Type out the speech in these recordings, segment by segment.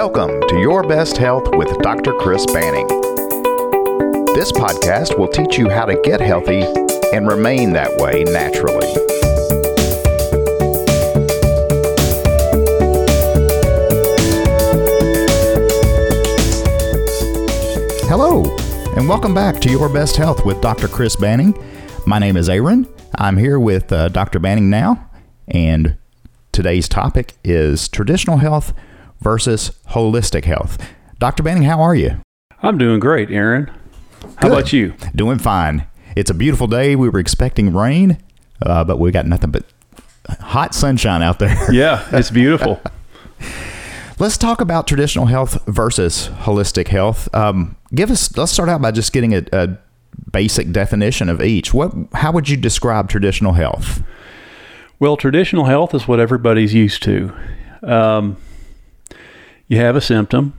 Welcome to Your Best Health with Dr. Chris Banning. This podcast will teach you how to get healthy and remain that way naturally. Hello, and welcome back to Your Best Health with Dr. Chris Banning. My name is Aaron. I'm here with uh, Dr. Banning now, and today's topic is traditional health versus holistic health. Dr. Banning, how are you? I'm doing great, Aaron. How Good. about you? Doing fine. It's a beautiful day. We were expecting rain, uh, but we got nothing but hot sunshine out there. Yeah, it's beautiful. Let's talk about traditional health versus holistic health. Um, give us. Let's start out by just getting a, a basic definition of each. What? How would you describe traditional health? well, traditional health is what everybody's used to. Um, you have a symptom.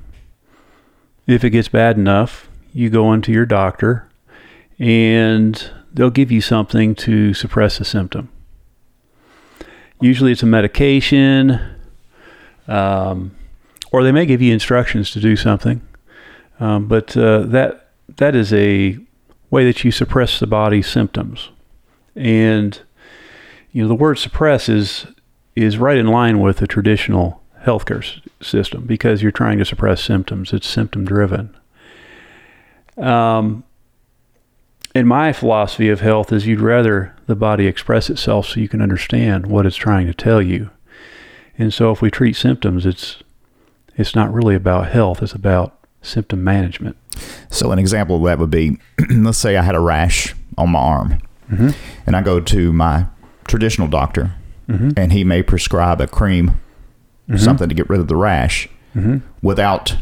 If it gets bad enough, you go into your doctor and they'll give you something to suppress the symptom. Usually it's a medication, um, or they may give you instructions to do something. Um, but uh, that that is a way that you suppress the body's symptoms. And you know the word suppress is is right in line with the traditional healthcare system because you're trying to suppress symptoms. It's symptom driven. Um, and my philosophy of health is you'd rather the body express itself so you can understand what it's trying to tell you. And so if we treat symptoms, it's it's not really about health, it's about symptom management. So, an example of that would be, let's say I had a rash on my arm, Mm-hmm. and I go to my traditional doctor, Mm-hmm. and he may prescribe a cream, something to get rid of the rash, Mm-hmm. without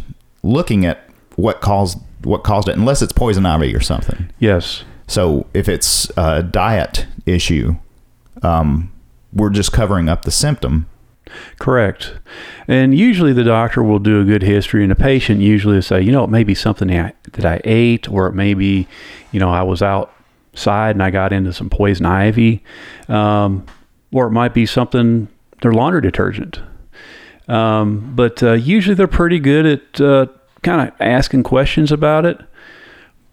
looking at what caused what caused it, unless it's poison ivy or something. Yes. So if it's a diet issue, um, we're just covering up the symptom. Correct. And usually the doctor will do a good history, and the patient usually will say, you know, it may be something that I, that I ate, or it may be, you know, I was outside and I got into some poison ivy, um, or it might be something, their laundry detergent. Um, but uh, usually they're pretty good at uh, kind of asking questions about it.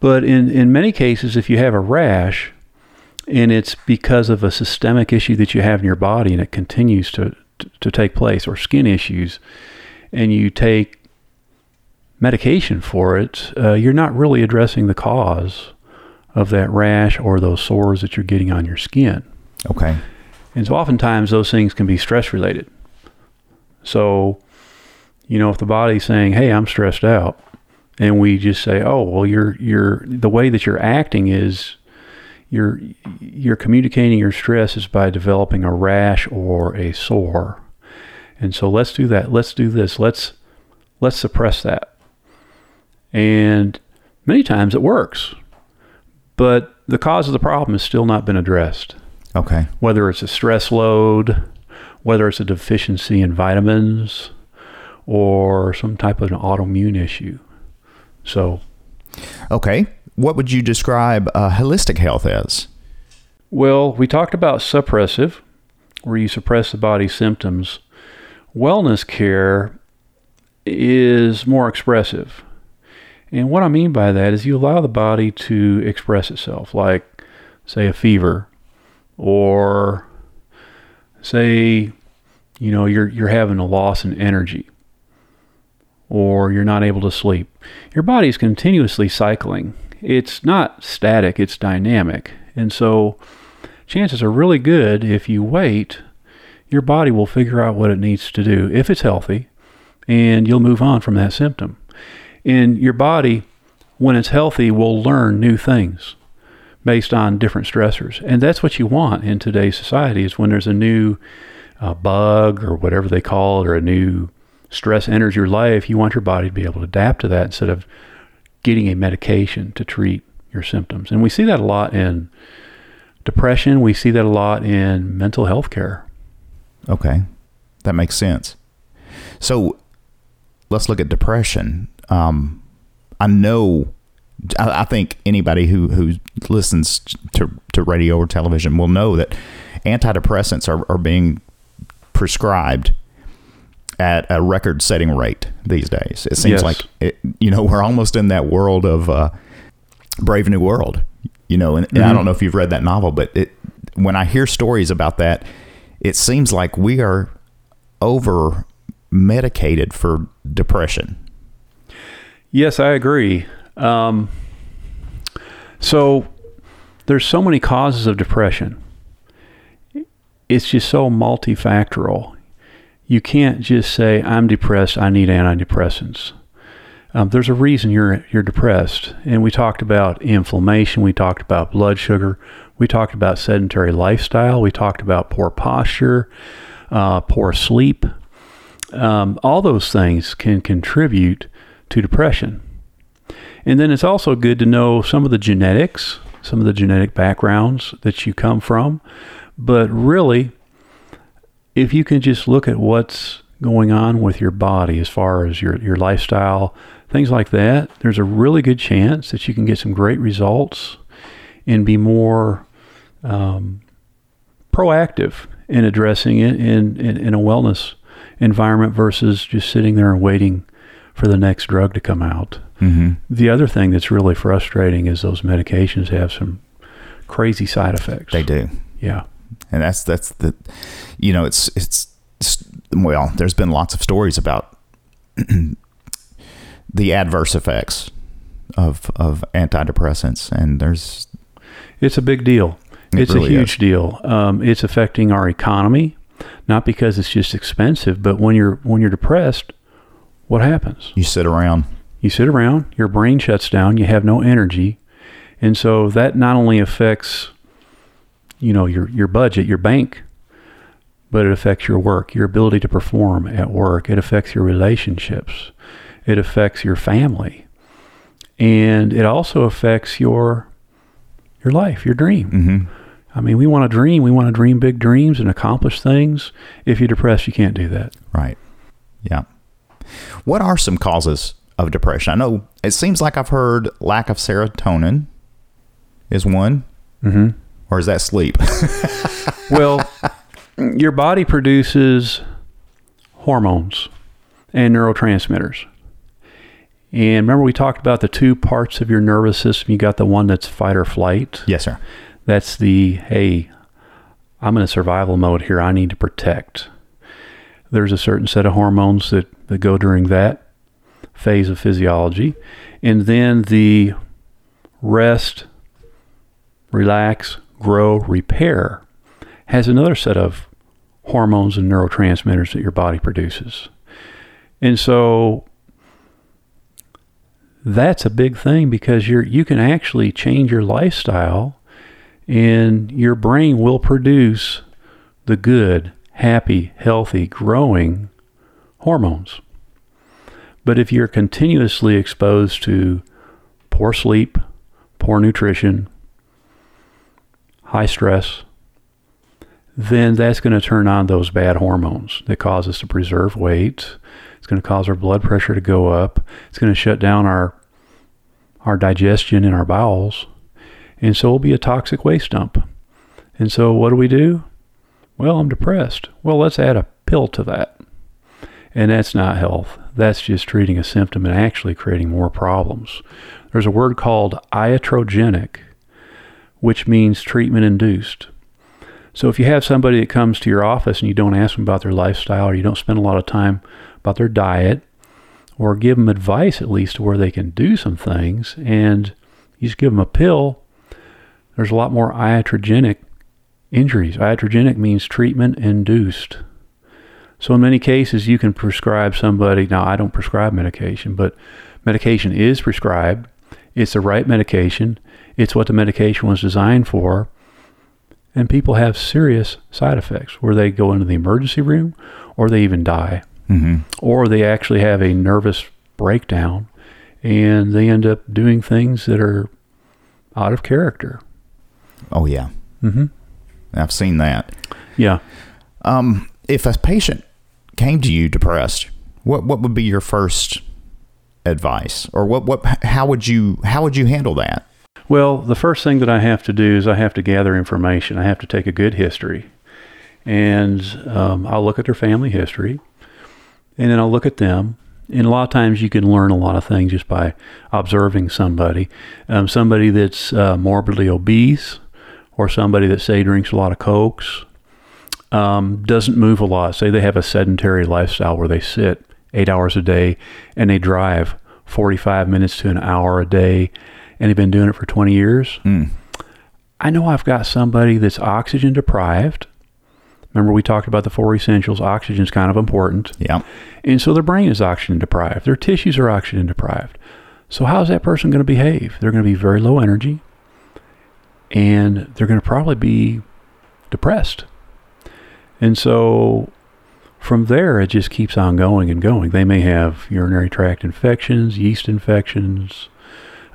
But in, in many cases, if you have a rash, and it's because of a systemic issue that you have in your body and it continues to, to, to take place, or skin issues, and you take medication for it, uh, you're not really addressing the cause of that rash or those sores that you're getting on your skin. Okay. And so oftentimes those things can be stress related. So, you know, if the body's saying, "Hey, I'm stressed out," and we just say, "Oh, well, you're you're the way that you're acting is you're you're communicating your stress is by developing a rash or a sore." And so let's do that. Let's do this. Let's let's suppress that. And many times it works. But the cause of the problem has still not been addressed Okay. whether it's a stress load, whether it's a deficiency in vitamins, or some type of an autoimmune issue. So, Okay. What would you describe uh, holistic health as? well, we talked about suppressive, where you suppress the body's symptoms. Wellness care is more expressive. And what I mean by that is you allow the body to express itself, like, say, a fever, or say, you know, you're, you're having a loss in energy, or you're not able to sleep. Your body is continuously cycling. It's not static, it's dynamic. And so, chances are really good if you wait, your body will figure out what it needs to do if it's healthy, and you'll move on from that symptom. And your body, when it's healthy, will learn new things based on different stressors. And that's what you want in today's society is when there's a new uh, bug or whatever they call it, or a new stress enters your life, you want your body to be able to adapt to that instead of getting a medication to treat your symptoms. And we see that a lot in depression. We see that a lot in mental health care. Okay. That makes sense. So let's look at depression. Um, I know, I, I think anybody who, who listens to, to radio or television will know that antidepressants are, are being prescribed at a record setting rate these days. It seems Yes. like, it, you know, we're almost in that world of uh, Brave New World, you know, and, and I Mhm. don't know if you've read that novel, but it, when I hear stories about that, it seems like we are over medicated for depression. Yes, I agree. Um, so there's so many causes of depression. It's just so multifactorial. You can't just say I'm depressed. I need antidepressants. Um, there's a reason you're you're depressed, and we talked about inflammation. We talked about blood sugar. We talked about sedentary lifestyle. We talked about poor posture, uh, poor sleep. Um, all those things can contribute to depression. And then it's also good to know some of the genetics, some of the genetic backgrounds that you come from. But really, if you can just look at what's going on with your body as far as your, your lifestyle, things like that, there's a really good chance that you can get some great results and be more um, proactive in addressing it in, in, in a wellness environment versus just sitting there and waiting for the next drug to come out. Mm-hmm. The other thing that's really frustrating is those medications have some crazy side effects. They do. Yeah. and that's that's the you know it's it's, it's well there's been lots of stories about the adverse effects of of antidepressants and there's It's a big deal. It it's really a huge deal. Um, it's affecting our economy, not because it's just expensive, but when you're when you're depressed, what happens? you sit around You sit around, your brain shuts down, you have no energy, and so that not only affects, you know, your your budget, your bank, but it affects your work, your ability to perform at work. It affects your relationships. It affects your family, and it also affects your your life, your dream. hmm I mean, we want to dream. We want to dream big dreams and accomplish things. If you're depressed, you can't do that. right yeah what are some causes of depression i know it seems like i've heard lack of serotonin is one hmm or is that sleep Well, your body produces hormones and neurotransmitters. And remember, we talked about the two parts of your nervous system. You got the one that's fight or flight. yes sir That's the, hey, I'm in a survival mode here. I need to protect. There's a certain set of hormones that, that go during that phase of physiology. And then the rest, relax, grow, repair has another set of hormones and neurotransmitters that your body produces. And so that's a big thing because you're you can actually change your lifestyle and your brain will produce the good, happy, healthy, growing hormones. But if you're continuously exposed to poor sleep, poor nutrition, high stress, then that's going to turn on those bad hormones that cause us to preserve weight. It's going to cause our blood pressure to go up. It's going to shut down our our digestion in our bowels. And so it'll be a toxic waste dump. And so what do we do? Well, I'm depressed. Well, let's add a pill to that. And that's not health. That's just treating a symptom and actually creating more problems. There's a word called iatrogenic, which means treatment induced. So if you have somebody that comes to your office and you don't ask them about their lifestyle or you don't spend a lot of time about their diet or give them advice at least to where they can do some things and you just give them a pill, there's a lot more iatrogenic injuries. Iatrogenic means treatment induced. So in many cases you can prescribe somebody, now I don't prescribe medication, but medication is prescribed. It's the right medication. It's what the medication was designed for and people have serious side effects where they go into the emergency room or they even die hmm or they actually have a nervous breakdown and they end up doing things that are out of character. oh yeah Mm-hmm. I've seen that Yeah. Um, if a patient came to you depressed, what what would be your first advice, or what what how would you how would you handle that? Well, the first thing that I have to do is I have to gather information. I have to take a good history, and um, I'll look at their family history, and then I'll look at them. And a lot of times you can learn a lot of things just by observing somebody. Um, somebody that's uh, morbidly obese, or somebody that say drinks a lot of cokes, um, doesn't move a lot. Say they have a sedentary lifestyle where they sit eight hours a day and they drive 45 minutes to an hour a day, and they've been doing it for 20 years. Mm. I know I've got somebody that's oxygen deprived. Remember, we talked about the four essentials. Oxygen is kind of important. Yeah. And so their brain is oxygen deprived. Their tissues are oxygen deprived. So, how's that person going to behave? They're going to be very low energy and they're going to probably be depressed. And so, from there, it just keeps on going and going. They may have urinary tract infections, yeast infections.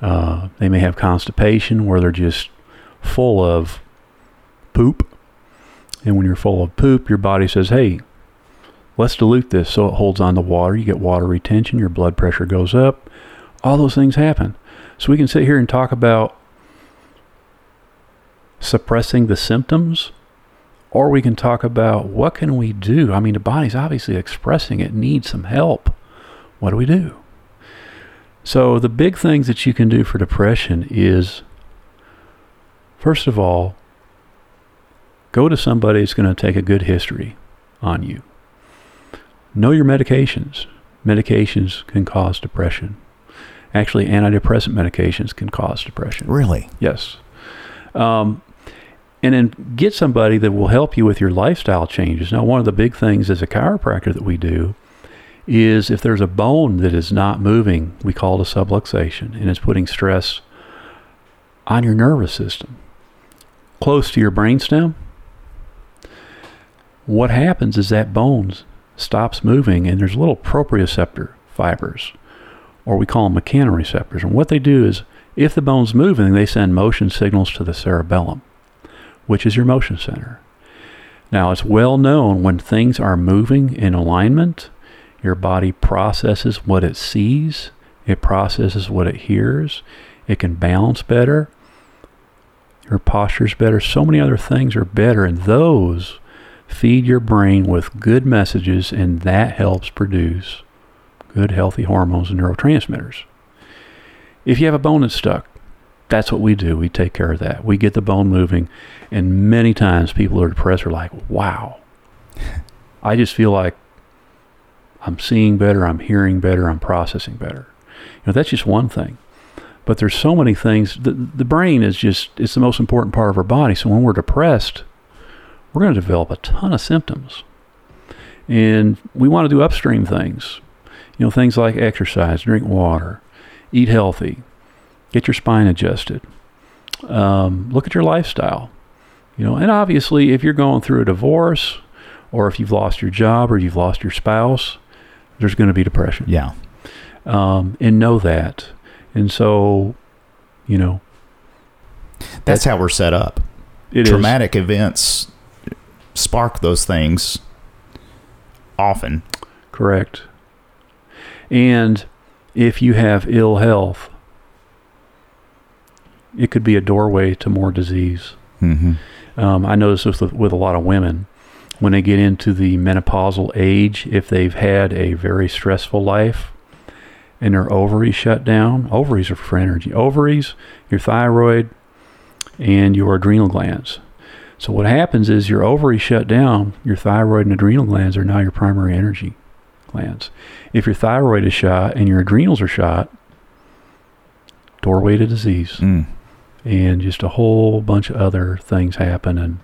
Uh, they may have constipation where they're just full of poop. And when you're full of poop, your body says, hey, let's dilute this so it holds on to water. You get water retention, your blood pressure goes up. All those things happen. So we can sit here and talk about suppressing the symptoms or we can talk about what can we do? I mean the body's obviously expressing it needs some help. What do we do? So the big things that you can do for depression is first of all go to somebody that's going to take a good history on you. Know your medications. Medications can cause depression. Actually antidepressant medications can cause depression. Really? yes. Um, and then get somebody that will help you with your lifestyle changes. Now, one of the big things as a chiropractor that we do is if there's a bone that is not moving, we call it a subluxation, and it's putting stress on your nervous system, close to your brainstem. What happens is that bone stops moving, and there's little proprioceptor fibers, or we call them mechanoreceptors. And what they do is, if the bone's moving, they send motion signals to the cerebellum which is your motion center. Now, it's well known when things are moving in alignment, your body processes what it sees, it processes what it hears, it can balance better, your posture's better, so many other things are better, and those feed your brain with good messages, and that helps produce good, healthy hormones and neurotransmitters. If you have a bone that's stuck, that's what we do. We take care of that. We get the bone moving. And many times people who are depressed are like, wow, I just feel like I'm seeing better, I'm hearing better, I'm processing better. You know, that's just one thing. But there's so many things. The, the brain is just, it's the most important part of our body. So when we're depressed, we're going to develop a ton of symptoms. And we want to do upstream things. You know, things like exercise, drink water, eat healthy, get your spine adjusted. Um, look at your lifestyle. You know, and obviously, if you're going through a divorce, or if you've lost your job, or you've lost your spouse, there's going to be depression. Yeah. Um, and know that. And so, you know, That's how we're set up. it is Traumatic events spark those things often. correct. And if you have ill health, it could be a doorway to more disease. Mm-hmm. Um, I notice this with, with a lot of women when they get into the menopausal age, if they've had a very stressful life and their ovaries shut down, ovaries are for energy. Ovaries, your thyroid, and your adrenal glands. So what happens is your ovaries shut down, your thyroid and adrenal glands are now your primary energy glands. If your thyroid is shot and your adrenals are shot, doorway to disease Mm. And just a whole bunch of other things happen and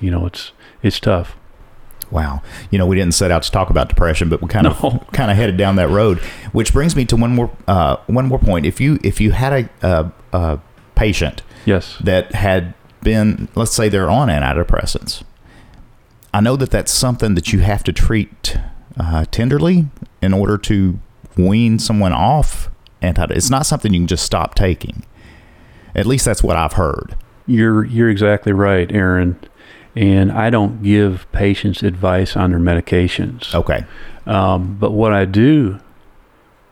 you know it's it's tough Wow. You know, we didn't set out to talk about depression, but we kind No. of kind of headed down that road, which brings me to one more uh, one more point. If you if you had a, a, a patient yes that had been, let's say, they're on antidepressants, I know that that's something that you have to treat uh, tenderly in order to wean someone off anti. It's not something you can just stop taking. At least that's what I've heard. you're you're exactly right aaron and i don't give patients advice on their medications Okay. um, but what i do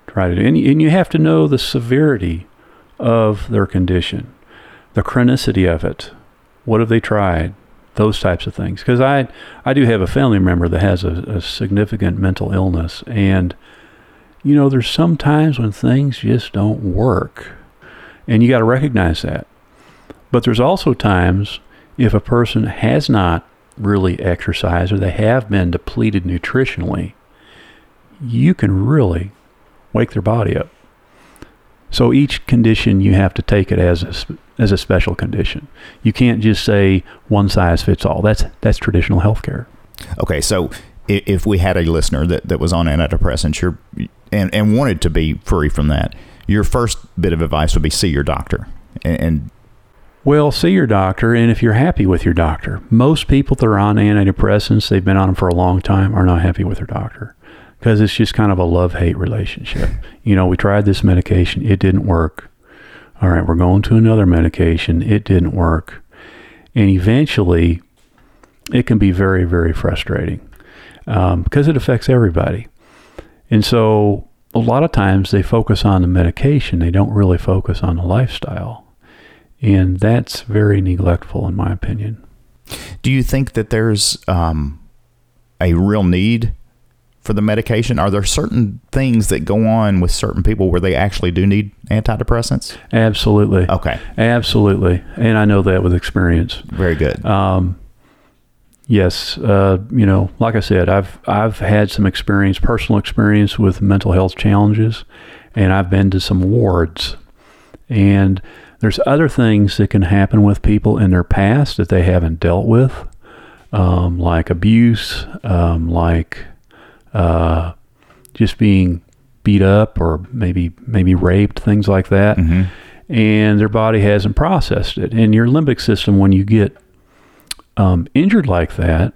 try to do and, and you have to know the severity of their condition the chronicity of it what have they tried those types of things. Because I, I do have a family member that has a, a significant mental illness, and you know, there's some times when things just don't work, and you got to recognize that. But there's also times if a person has not really exercised or they have been depleted nutritionally, you can really wake their body up. So each condition you have to take it as a, as a special condition. You can't just say one size fits all. That's that's traditional healthcare. Okay, so if we had a listener that, that was on antidepressants you're, and, and wanted to be free from that, your first bit of advice would be see your doctor. And, and well, see your doctor, and if you're happy with your doctor, most people that are on antidepressants, they've been on them for a long time, are not happy with their doctor because it's just kind of a love hate relationship. You know, we tried this medication, it didn't work. All right, we're going to another medication, it didn't work. And eventually, it can be very, very frustrating um, because it affects everybody. And so, a lot of times they focus on the medication, they don't really focus on the lifestyle. And that's very neglectful, in my opinion. Do you think that there's um, a real need for the medication? Are there certain things that go on with certain people where they actually do need antidepressants? Absolutely. Okay. Absolutely. And I know that with experience. Very good. Um, yes. Uh, you know, like I said, I've I've had some experience, personal experience with mental health challenges, and I've been to some wards. And there's other things that can happen with people in their past that they haven't dealt with, um, like abuse, um, like uh, just being beat up or maybe maybe raped, things like that. Mm-hmm. And their body hasn't processed it. And your limbic system, when you get um, injured like that,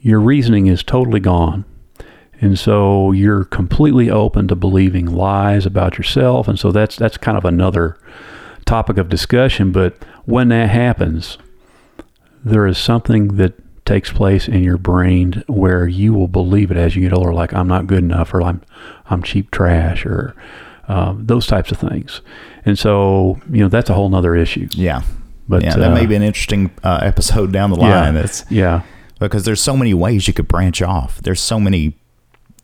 your reasoning is totally gone. And so you're completely open to believing lies about yourself. And so that's that's kind of another topic of discussion. But when that happens, there is something that takes place in your brain where you will believe it as you get older, like I'm not good enough, or I'm I'm cheap trash, or um, those types of things. And so, you know, that's a whole nother issue. Yeah, but yeah, that uh, may be an interesting uh, episode down the line. Yeah, it's, yeah, because there's so many ways you could branch off. There's so many,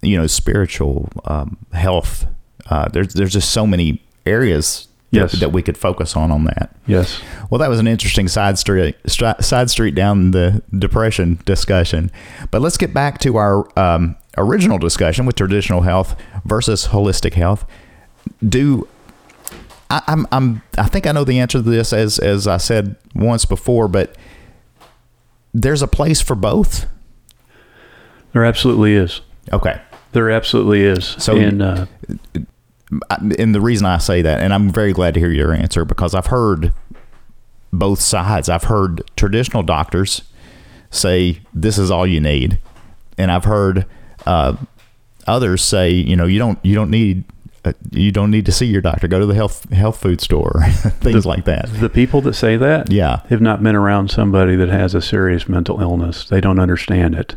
you know, spiritual um, health. Uh, there's there's just so many areas yes. that, that, we could focus on on that. Yes. Well, that was an interesting side street side street down the depression discussion. But let's get back to our um, original discussion with traditional health versus holistic health. Do I, I'm I'm I think I know the answer to this as as I said once before, but there's a place for both. There absolutely is. Okay. There absolutely is. So, and, uh, and the reason I say that, and I'm very glad to hear your answer because I've heard both sides. I've heard traditional doctors say this is all you need, and I've heard uh, others say, you know, you don't you don't need uh, you don't need to see your doctor. Go to the health health food store, things the, like that. The people that say that, yeah, have not been around somebody that has a serious mental illness. They don't understand it.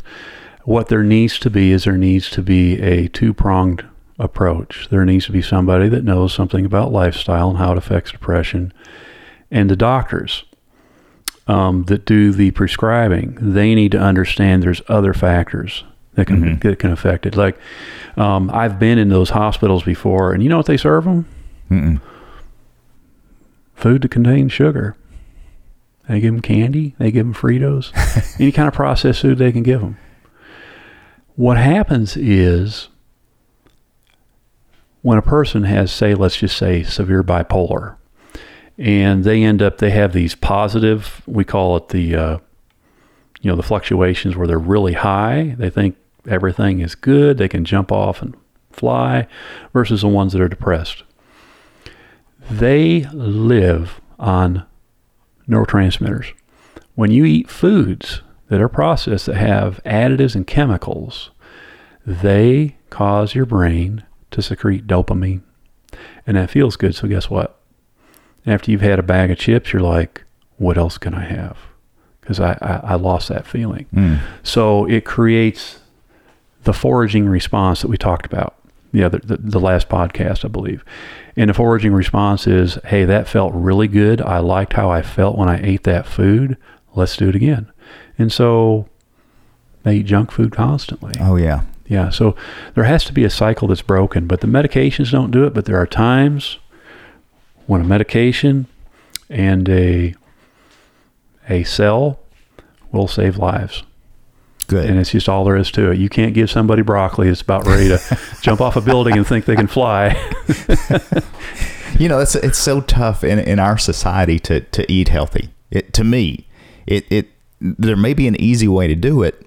What there needs to be is there needs to be a two pronged approach. There needs to be somebody that knows something about lifestyle and how it affects depression. And the doctors um, that do the prescribing, they need to understand there's other factors that can mm-hmm. that can affect it. Like um, I've been in those hospitals before, and you know what they serve them? Mm-mm. Food that contains sugar. They give them candy. They give them Fritos. Any kind of processed food they can give them. What happens is when a person has, say, let's just say severe bipolar, and they end up, they have these positive, we call it the, uh, you know, the fluctuations where they're really high. They think everything is good. They can jump off and fly versus the ones that are depressed. They live on neurotransmitters. When you eat foods that are processed that have additives and chemicals, they cause your brain to secrete dopamine. And that feels good. So, guess what? After you've had a bag of chips, you're like, what else can I have? Because I, I, I, lost that feeling. Mm. So, it creates the foraging response that we talked about. The, the, the last podcast, I believe. And the foraging response is, hey, that felt really good. I liked how I felt when I ate that food. let's do it again. And so they eat junk food constantly. Oh yeah. Yeah, so there has to be a cycle that's broken, but the medications don't do it. But there are times when a medication and a a cell will save lives, Good. and it's just all there is to it. You can't give somebody broccoli that's about ready to jump off a building and think they can fly. you know, it's it's so tough in in our society to to eat healthy. It to me, it it there may be an easy way to do it,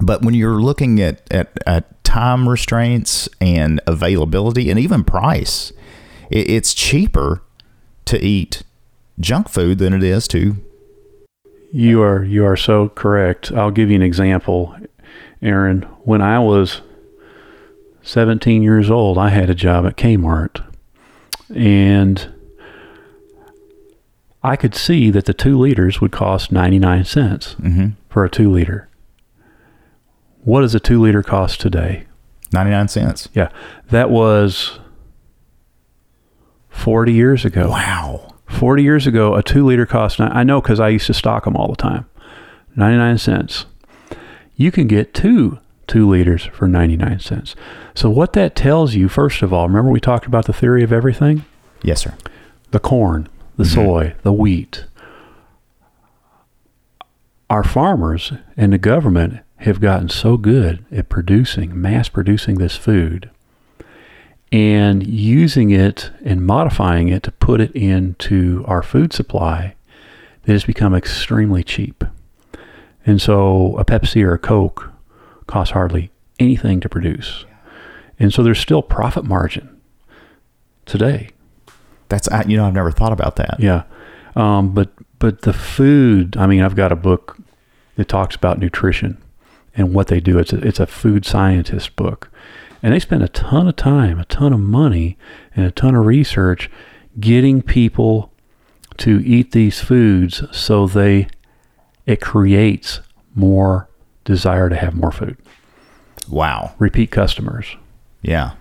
but when you're looking at at, at time restraints and availability and even price, it, it's cheaper to eat junk food than it is to You are you are so correct. I'll give you an example, Aaron. When I was 17 years old, I had a job at Kmart, and I could see that the two liters would cost 99 cents mm-hmm, for a two liter. What does a two liter cost today? 99 cents. Yeah, that was 40 years ago. Wow. 40 years ago, a two liter cost, I know because I used to stock them all the time, 99 cents. You can get two two liters for 99 cents. So, what that tells you, first of all, remember we talked about the theory of everything? Yes, sir. The corn, the mm-hmm. soy, the wheat. Our farmers and the government have gotten so good at producing, mass producing this food and using it and modifying it to put it into our food supply that has become extremely cheap. And so a Pepsi or a Coke costs hardly anything to produce. And so there's still profit margin today. That's I- you know I've never thought about that. Yeah. Um, but but the food, I mean, I've got a book that talks about nutrition and what they do. It's a, it's a food scientist book. And they spend a ton of time, a ton of money, and a ton of research getting people to eat these foods so they it creates more desire to have more food. Wow. Repeat customers. Yeah.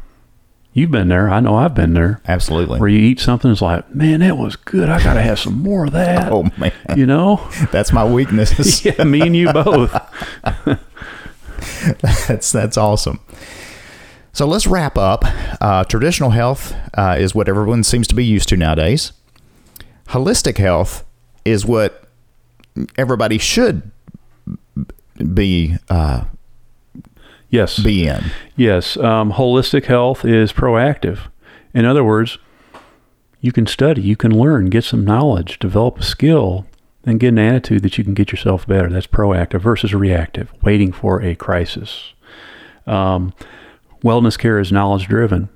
You've been there. I know I've been there. Absolutely. Where you eat something, it's like, man, that was good. I got to have some more of that. oh man, You know? that's my weakness. yeah, me and you both. that's that's awesome. So let's wrap up. Uh, traditional health uh, is what everyone seems to be used to nowadays. Holistic health is what everybody should be uh, Yes. be in. Yes. Um, holistic health is proactive. In other words, you can study, you can learn, get some knowledge, develop a skill, and get an attitude that you can get yourself better. That's proactive versus reactive, waiting for a crisis. Um, wellness care is knowledge driven.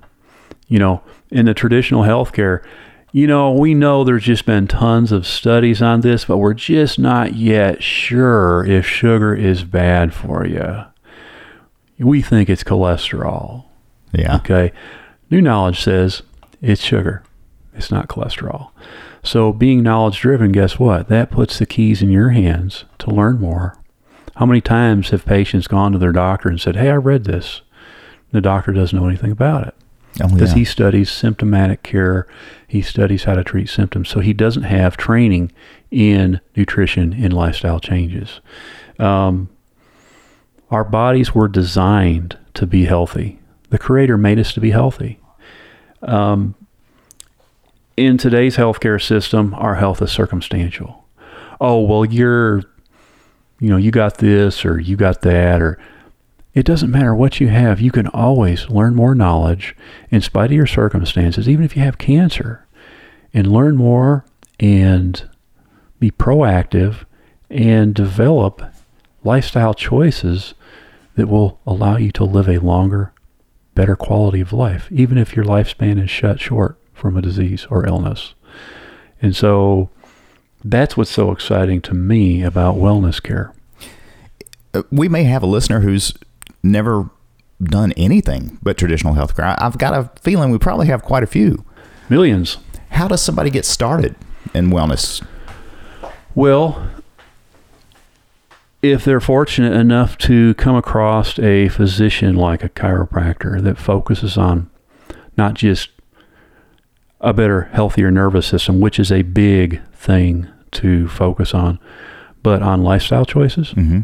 You know, in the traditional healthcare, you know, we know there's just been tons of studies on this, but we're just not yet sure if sugar is bad for you. We think it's cholesterol. Yeah. Okay. New knowledge says it's sugar, it's not cholesterol. So, being knowledge driven, guess what? That puts the keys in your hands to learn more. How many times have patients gone to their doctor and said, Hey, I read this? The doctor doesn't know anything about it Oh, because yeah. he studies symptomatic care. He studies how to treat symptoms. So he doesn't have training in nutrition and lifestyle changes. Um, our bodies were designed to be healthy. The Creator made us to be healthy. Um, in today's healthcare system, our health is circumstantial. Oh, well, you're, you know, you got this or you got that, or it doesn't matter what you have. You can always learn more knowledge in spite of your circumstances, even if you have cancer, and learn more and be proactive and develop lifestyle choices that will allow you to live a longer, better quality of life, even if your lifespan is shut short from a disease or illness. And so that's what's so exciting to me about wellness care. Uh, we may have a listener who's never done anything but traditional healthcare. I've got a feeling we probably have quite a few. Millions. How does somebody get started in wellness? Well, if they're fortunate enough to come across a physician like a chiropractor that focuses on not just a better, healthier nervous system, which is a big thing to focus on, but on lifestyle choices, Mm-hmm.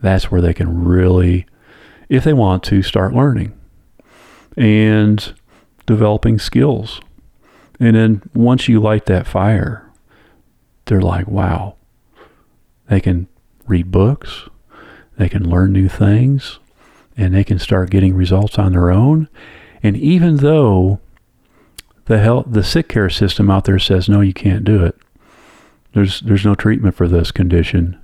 that's where they can really, if they want to, start learning and developing skills. And then once you light that fire, they're like, wow, they can read books, they can learn new things, and they can start getting results on their own. And even though the health, the sick care system out there says, no, you can't do it. There's, there's no treatment for this condition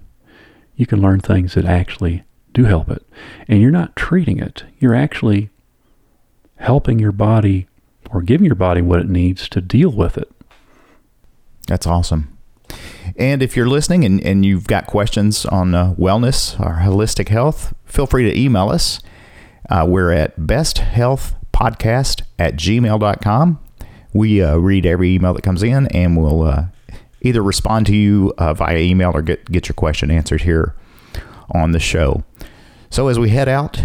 you can learn things that actually do help it. And you're not treating it, you're actually helping your body or giving your body what it needs to deal with it. That's awesome. And if you're listening and, and you've got questions on uh, wellness or holistic health, feel free to email us. Uh, we're at besthealthpodcast at gmail.com. We uh, read every email that comes in and we'll uh, either respond to you uh, via email or get, get your question answered here on the show. So as we head out,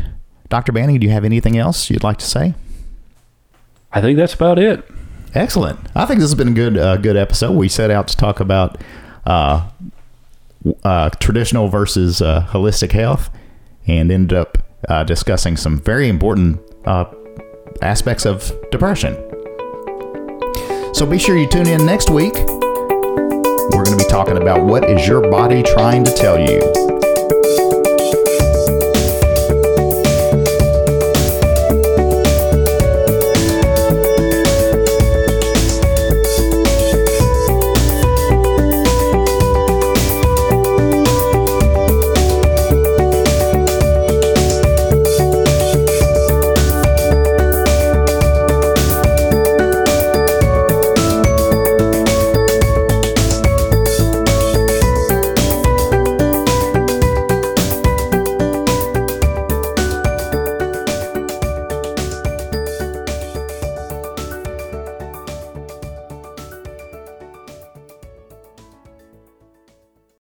Dr. Banning, do you have anything else you'd like to say? I think that's about it. Excellent. I think this has been a good uh, good episode. We set out to talk about uh, uh, traditional versus uh, holistic health, and ended up uh, discussing some very important uh, aspects of depression. So be sure you tune in next week. We're going to be talking about what is your body trying to tell you.